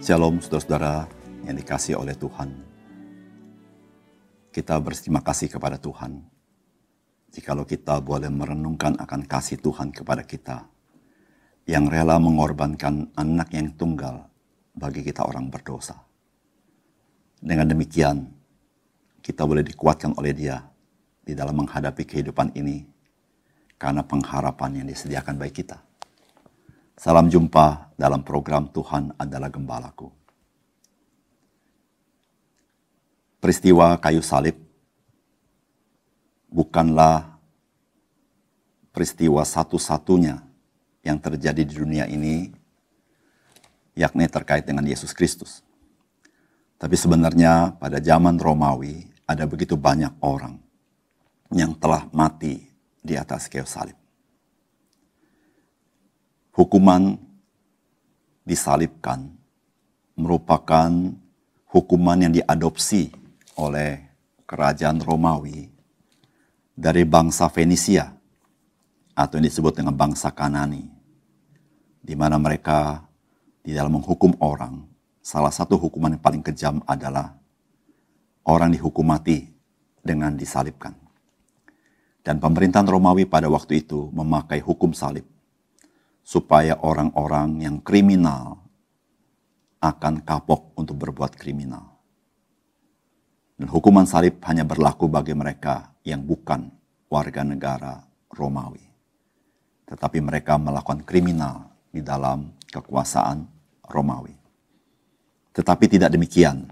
Shalom saudara-saudara yang dikasih oleh Tuhan. Kita berterima kasih kepada Tuhan. Jikalau kita boleh merenungkan akan kasih Tuhan kepada kita. Yang rela mengorbankan anak yang tunggal bagi kita orang berdosa. Dengan demikian, kita boleh dikuatkan oleh dia di dalam menghadapi kehidupan ini karena pengharapan yang disediakan bagi kita. Salam jumpa dalam program Tuhan adalah Gembalaku. Peristiwa kayu salib bukanlah peristiwa satu-satunya yang terjadi di dunia ini, yakni terkait dengan Yesus Kristus. Tapi sebenarnya pada zaman Romawi ada begitu banyak orang yang telah mati di atas kayu salib hukuman disalibkan merupakan hukuman yang diadopsi oleh kerajaan Romawi dari bangsa Fenisia atau yang disebut dengan bangsa Kanani di mana mereka di dalam menghukum orang salah satu hukuman yang paling kejam adalah orang dihukum mati dengan disalibkan. Dan pemerintahan Romawi pada waktu itu memakai hukum salib supaya orang-orang yang kriminal akan kapok untuk berbuat kriminal. Dan hukuman salib hanya berlaku bagi mereka yang bukan warga negara Romawi. Tetapi mereka melakukan kriminal di dalam kekuasaan Romawi. Tetapi tidak demikian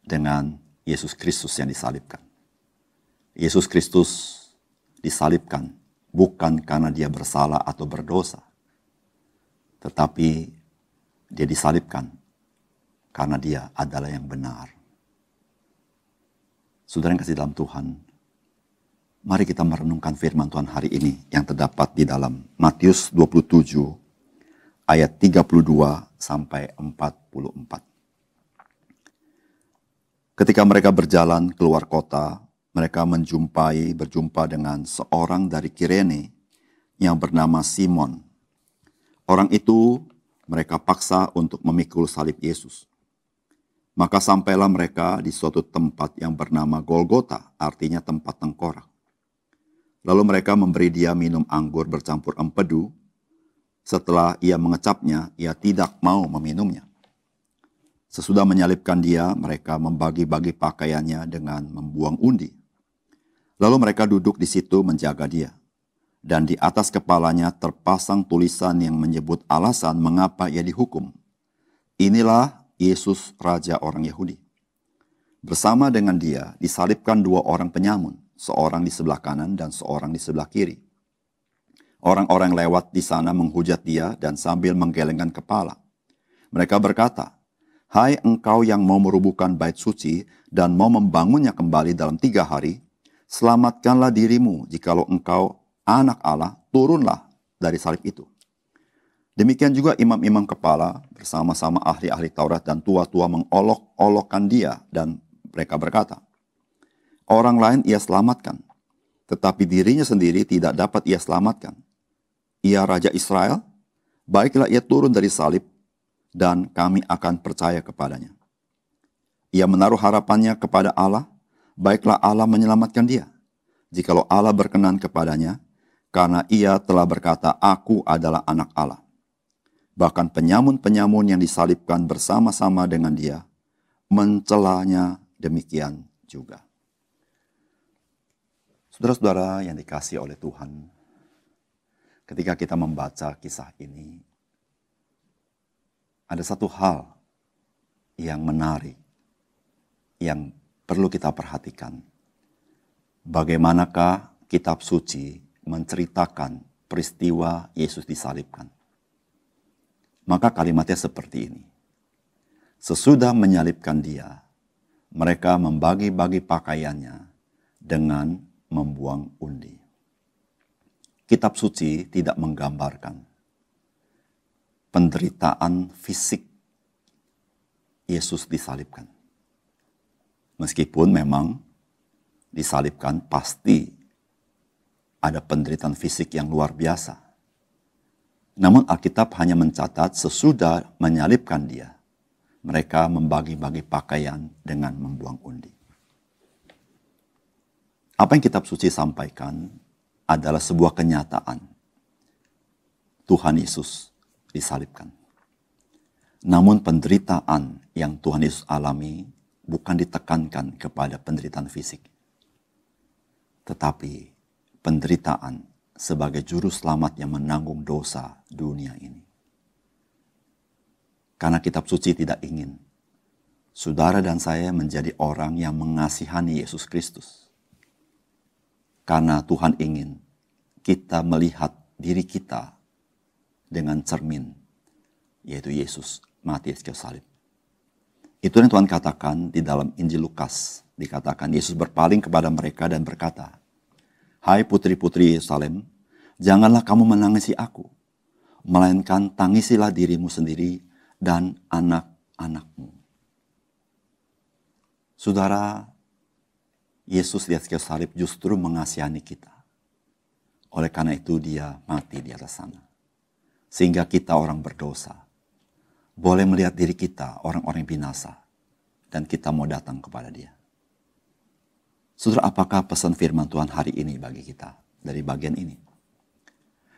dengan Yesus Kristus yang disalibkan. Yesus Kristus disalibkan bukan karena dia bersalah atau berdosa, tetapi dia disalibkan karena dia adalah yang benar. Saudara yang kasih dalam Tuhan, mari kita merenungkan firman Tuhan hari ini yang terdapat di dalam Matius 27 ayat 32 sampai 44. Ketika mereka berjalan keluar kota, mereka menjumpai berjumpa dengan seorang dari Kirene yang bernama Simon Orang itu mereka paksa untuk memikul salib Yesus. Maka sampailah mereka di suatu tempat yang bernama Golgota, artinya tempat tengkorak. Lalu mereka memberi dia minum anggur bercampur empedu. Setelah ia mengecapnya, ia tidak mau meminumnya. Sesudah menyalibkan dia, mereka membagi-bagi pakaiannya dengan membuang undi. Lalu mereka duduk di situ menjaga dia dan di atas kepalanya terpasang tulisan yang menyebut alasan mengapa ia dihukum. Inilah Yesus Raja orang Yahudi. Bersama dengan dia disalibkan dua orang penyamun, seorang di sebelah kanan dan seorang di sebelah kiri. Orang-orang lewat di sana menghujat dia dan sambil menggelengkan kepala. Mereka berkata, Hai engkau yang mau merubuhkan bait suci dan mau membangunnya kembali dalam tiga hari, selamatkanlah dirimu jikalau engkau anak Allah, turunlah dari salib itu. Demikian juga imam-imam kepala bersama-sama ahli-ahli Taurat dan tua-tua mengolok-olokkan dia dan mereka berkata, Orang lain ia selamatkan, tetapi dirinya sendiri tidak dapat ia selamatkan. Ia Raja Israel, baiklah ia turun dari salib dan kami akan percaya kepadanya. Ia menaruh harapannya kepada Allah, baiklah Allah menyelamatkan dia. Jikalau Allah berkenan kepadanya, karena ia telah berkata, Aku adalah anak Allah. Bahkan penyamun-penyamun yang disalibkan bersama-sama dengan dia, mencelanya demikian juga. Saudara-saudara yang dikasih oleh Tuhan, ketika kita membaca kisah ini, ada satu hal yang menarik, yang perlu kita perhatikan. Bagaimanakah kitab suci menceritakan peristiwa Yesus disalibkan. Maka kalimatnya seperti ini. Sesudah menyalibkan dia, mereka membagi-bagi pakaiannya dengan membuang undi. Kitab suci tidak menggambarkan penderitaan fisik Yesus disalibkan. Meskipun memang disalibkan pasti ada penderitaan fisik yang luar biasa. Namun Alkitab hanya mencatat sesudah menyalibkan dia, mereka membagi-bagi pakaian dengan membuang undi. Apa yang kitab suci sampaikan adalah sebuah kenyataan. Tuhan Yesus disalibkan. Namun penderitaan yang Tuhan Yesus alami bukan ditekankan kepada penderitaan fisik. Tetapi penderitaan sebagai juru selamat yang menanggung dosa dunia ini. Karena kitab suci tidak ingin saudara dan saya menjadi orang yang mengasihani Yesus Kristus. Karena Tuhan ingin kita melihat diri kita dengan cermin, yaitu Yesus mati kayu salib. Itu yang Tuhan katakan di dalam Injil Lukas. Dikatakan Yesus berpaling kepada mereka dan berkata, Hai putri-putri Yerusalem, janganlah kamu menangisi aku, melainkan tangisilah dirimu sendiri dan anak-anakmu. Saudara, Yesus di atas salib justru mengasihani kita. Oleh karena itu dia mati di atas sana. Sehingga kita orang berdosa boleh melihat diri kita orang-orang binasa dan kita mau datang kepada dia. Saudara, apakah pesan firman Tuhan hari ini bagi kita dari bagian ini?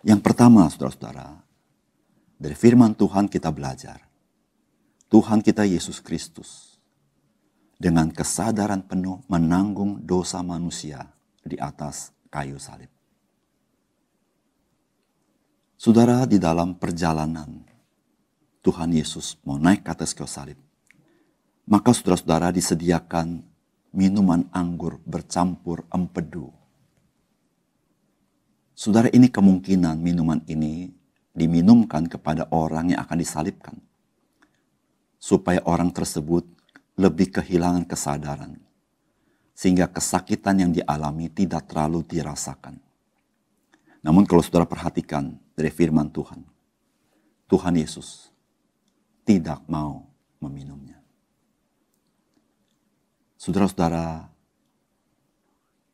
Yang pertama, saudara-saudara, dari firman Tuhan kita belajar. Tuhan kita Yesus Kristus dengan kesadaran penuh menanggung dosa manusia di atas kayu salib. Saudara, di dalam perjalanan Tuhan Yesus mau naik ke atas kayu salib, maka saudara-saudara disediakan minuman anggur bercampur empedu. Saudara ini kemungkinan minuman ini diminumkan kepada orang yang akan disalibkan. Supaya orang tersebut lebih kehilangan kesadaran. Sehingga kesakitan yang dialami tidak terlalu dirasakan. Namun kalau saudara perhatikan dari firman Tuhan. Tuhan Yesus tidak mau meminumnya. Saudara-saudara,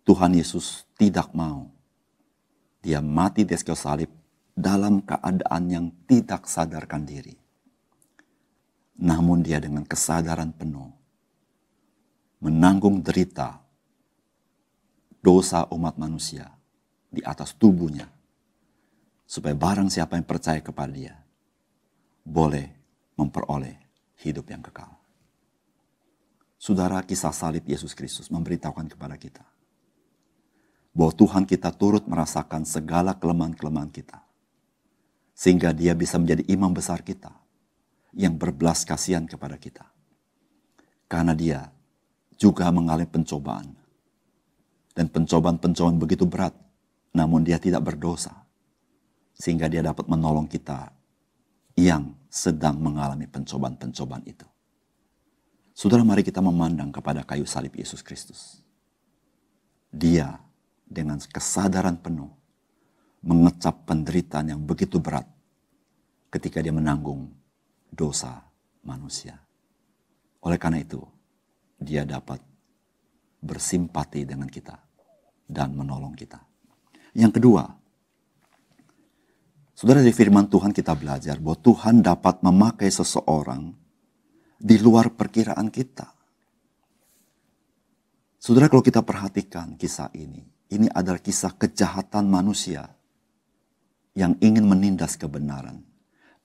Tuhan Yesus tidak mau dia mati di kayu salib dalam keadaan yang tidak sadarkan diri. Namun dia dengan kesadaran penuh menanggung derita dosa umat manusia di atas tubuhnya supaya barang siapa yang percaya kepada dia boleh memperoleh hidup yang kekal. Saudara, kisah salib Yesus Kristus memberitahukan kepada kita bahwa Tuhan kita turut merasakan segala kelemahan-kelemahan kita, sehingga Dia bisa menjadi imam besar kita yang berbelas kasihan kepada kita, karena Dia juga mengalami pencobaan, dan pencobaan-pencobaan begitu berat, namun Dia tidak berdosa, sehingga Dia dapat menolong kita yang sedang mengalami pencobaan-pencobaan itu. Saudara, mari kita memandang kepada kayu salib Yesus Kristus. Dia dengan kesadaran penuh mengecap penderitaan yang begitu berat ketika dia menanggung dosa manusia. Oleh karena itu, dia dapat bersimpati dengan kita dan menolong kita. Yang kedua, Saudara di firman Tuhan kita belajar bahwa Tuhan dapat memakai seseorang di luar perkiraan kita. Saudara kalau kita perhatikan kisah ini, ini adalah kisah kejahatan manusia yang ingin menindas kebenaran,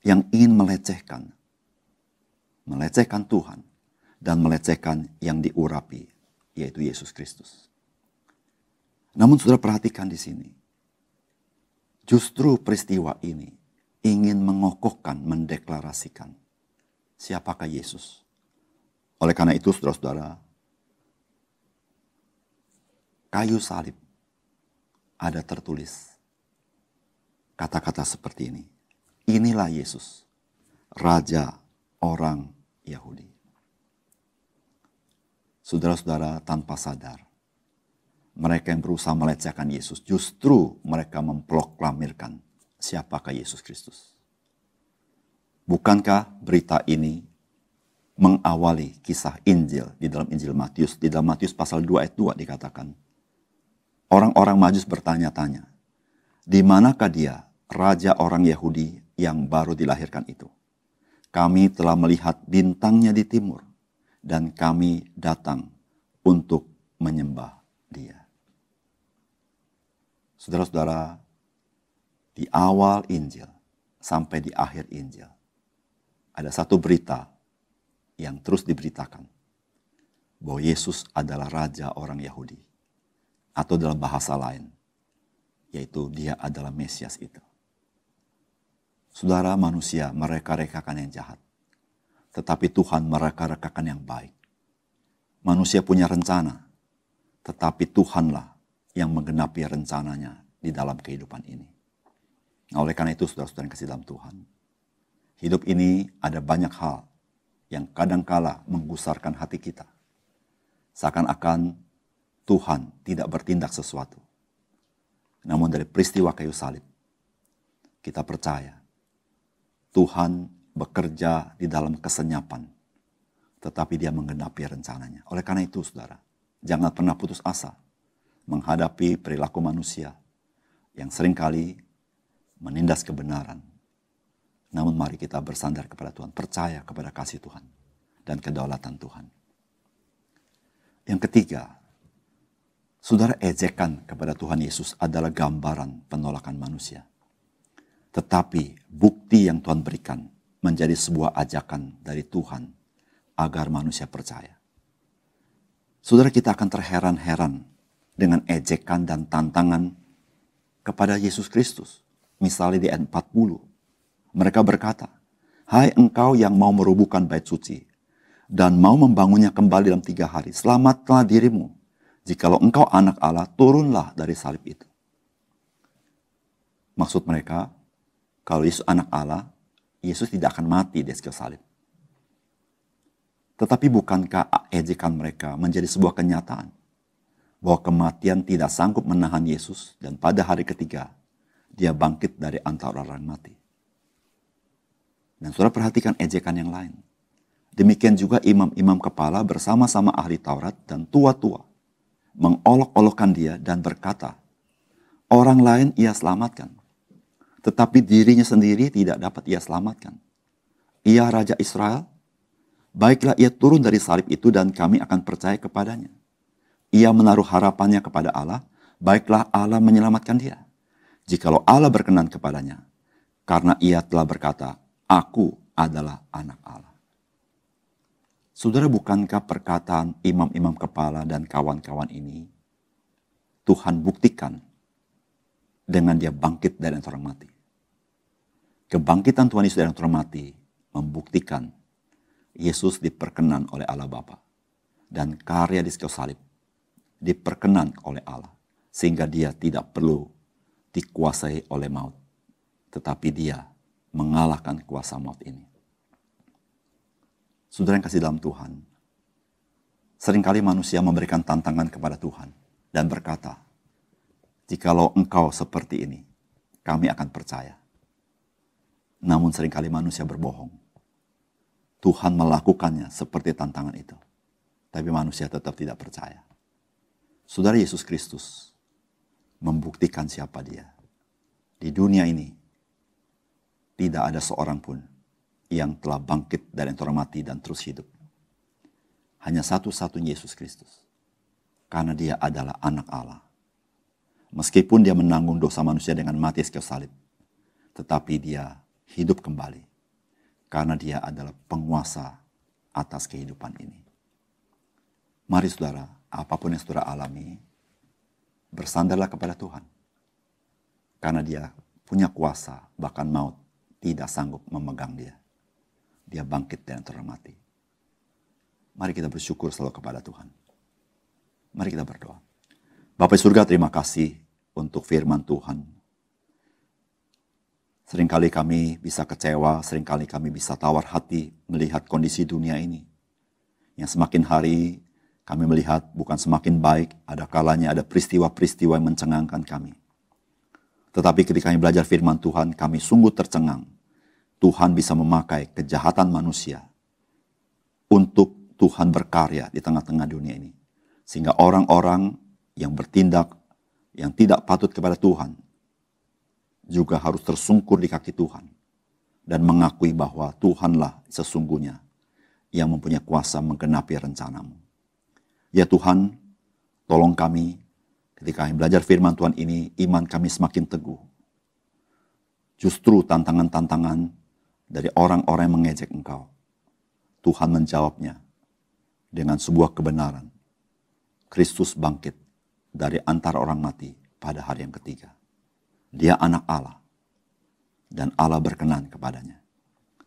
yang ingin melecehkan, melecehkan Tuhan, dan melecehkan yang diurapi, yaitu Yesus Kristus. Namun saudara perhatikan di sini, Justru peristiwa ini ingin mengokohkan, mendeklarasikan siapakah Yesus. Oleh karena itu, saudara-saudara, kayu salib ada tertulis kata-kata seperti ini. Inilah Yesus, Raja orang Yahudi. Saudara-saudara tanpa sadar, mereka yang berusaha melecehkan Yesus, justru mereka memproklamirkan siapakah Yesus Kristus. Bukankah berita ini mengawali kisah Injil di dalam Injil Matius? Di dalam Matius pasal 2 ayat 2 dikatakan, orang-orang majus bertanya-tanya, di manakah dia, raja orang Yahudi yang baru dilahirkan itu? kami telah melihat bintangnya di timur, dan kami datang untuk menyembah dia. Saudara-saudara, di awal Injil sampai di akhir Injil, ada satu berita yang terus diberitakan bahwa Yesus adalah raja orang Yahudi, atau dalam bahasa lain, yaitu Dia adalah Mesias itu. Saudara manusia mereka-rekakan yang jahat, tetapi Tuhan mereka-rekakan yang baik. Manusia punya rencana, tetapi Tuhanlah yang menggenapi rencananya di dalam kehidupan ini. Nah, oleh karena itu, saudara-saudara yang kasih dalam Tuhan, hidup ini ada banyak hal yang kadangkala menggusarkan hati kita. Seakan-akan Tuhan tidak bertindak sesuatu. Namun dari peristiwa kayu salib, kita percaya Tuhan bekerja di dalam kesenyapan, tetapi dia menggenapi rencananya. Oleh karena itu, saudara, jangan pernah putus asa menghadapi perilaku manusia yang sering kali menindas kebenaran. Namun mari kita bersandar kepada Tuhan, percaya kepada kasih Tuhan dan kedaulatan Tuhan. Yang ketiga, saudara ejekan kepada Tuhan Yesus adalah gambaran penolakan manusia. Tetapi bukti yang Tuhan berikan menjadi sebuah ajakan dari Tuhan agar manusia percaya. Saudara kita akan terheran-heran dengan ejekan dan tantangan kepada Yesus Kristus. Misalnya di ayat 40. Mereka berkata, Hai engkau yang mau merubuhkan bait suci dan mau membangunnya kembali dalam tiga hari. Selamatlah dirimu. Jikalau engkau anak Allah, turunlah dari salib itu. Maksud mereka, kalau Yesus anak Allah, Yesus tidak akan mati di kayu salib. Tetapi bukankah ejekan mereka menjadi sebuah kenyataan? Bahwa kematian tidak sanggup menahan Yesus dan pada hari ketiga dia bangkit dari antara orang mati. Dan saudara perhatikan ejekan yang lain. Demikian juga imam-imam kepala bersama-sama ahli Taurat dan tua-tua mengolok-olokkan dia dan berkata, orang lain ia selamatkan, tetapi dirinya sendiri tidak dapat ia selamatkan. Ia Raja Israel, baiklah ia turun dari salib itu dan kami akan percaya kepadanya. Ia menaruh harapannya kepada Allah, baiklah Allah menyelamatkan dia jikalau Allah berkenan kepadanya, karena ia telah berkata, Aku adalah anak Allah. Saudara, bukankah perkataan imam-imam kepala dan kawan-kawan ini Tuhan buktikan dengan dia bangkit dari orang mati? Kebangkitan Tuhan Yesus dari orang mati membuktikan Yesus diperkenan oleh Allah Bapa dan karya di sekalian salib diperkenan oleh Allah sehingga dia tidak perlu dikuasai oleh maut. Tetapi dia mengalahkan kuasa maut ini. Saudara yang kasih dalam Tuhan, sering kali manusia memberikan tantangan kepada Tuhan dan berkata, Jikalau engkau seperti ini, kami akan percaya. Namun sering kali manusia berbohong. Tuhan melakukannya seperti tantangan itu. Tapi manusia tetap tidak percaya. Saudara Yesus Kristus membuktikan siapa dia. Di dunia ini, tidak ada seorang pun yang telah bangkit dari antara mati dan terus hidup. Hanya satu-satunya Yesus Kristus. Karena dia adalah anak Allah. Meskipun dia menanggung dosa manusia dengan mati sekian salib. Tetapi dia hidup kembali. Karena dia adalah penguasa atas kehidupan ini. Mari saudara, apa pun yang saudara alami, bersandarlah kepada Tuhan. Karena dia punya kuasa, bahkan maut tidak sanggup memegang dia. Dia bangkit dan termati. Mari kita bersyukur selalu kepada Tuhan. Mari kita berdoa. Bapak surga terima kasih untuk firman Tuhan. Seringkali kami bisa kecewa, sering kali kami bisa tawar hati melihat kondisi dunia ini. Yang semakin hari kami melihat bukan semakin baik, ada kalanya ada peristiwa-peristiwa yang mencengangkan kami. Tetapi ketika kami belajar firman Tuhan, kami sungguh tercengang. Tuhan bisa memakai kejahatan manusia untuk Tuhan berkarya di tengah-tengah dunia ini. Sehingga orang-orang yang bertindak yang tidak patut kepada Tuhan juga harus tersungkur di kaki Tuhan. dan mengakui bahwa Tuhanlah sesungguhnya yang mempunyai kuasa menggenapi rencanamu. Ya Tuhan, tolong kami ketika kami belajar firman Tuhan ini, iman kami semakin teguh. Justru tantangan-tantangan dari orang-orang yang mengejek engkau, Tuhan menjawabnya dengan sebuah kebenaran. Kristus bangkit dari antara orang mati pada hari yang ketiga. Dia anak Allah dan Allah berkenan kepadanya.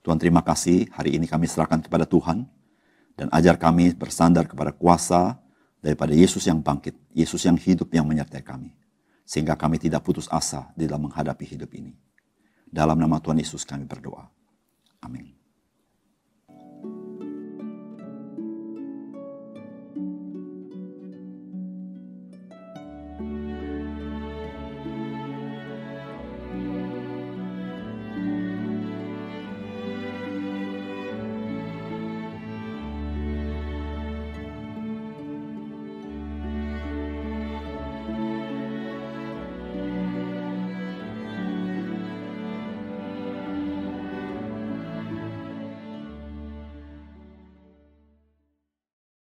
Tuhan terima kasih hari ini kami serahkan kepada Tuhan dan ajar kami bersandar kepada kuasa daripada Yesus yang bangkit, Yesus yang hidup yang menyertai kami. Sehingga kami tidak putus asa di dalam menghadapi hidup ini. Dalam nama Tuhan Yesus kami berdoa. Amin.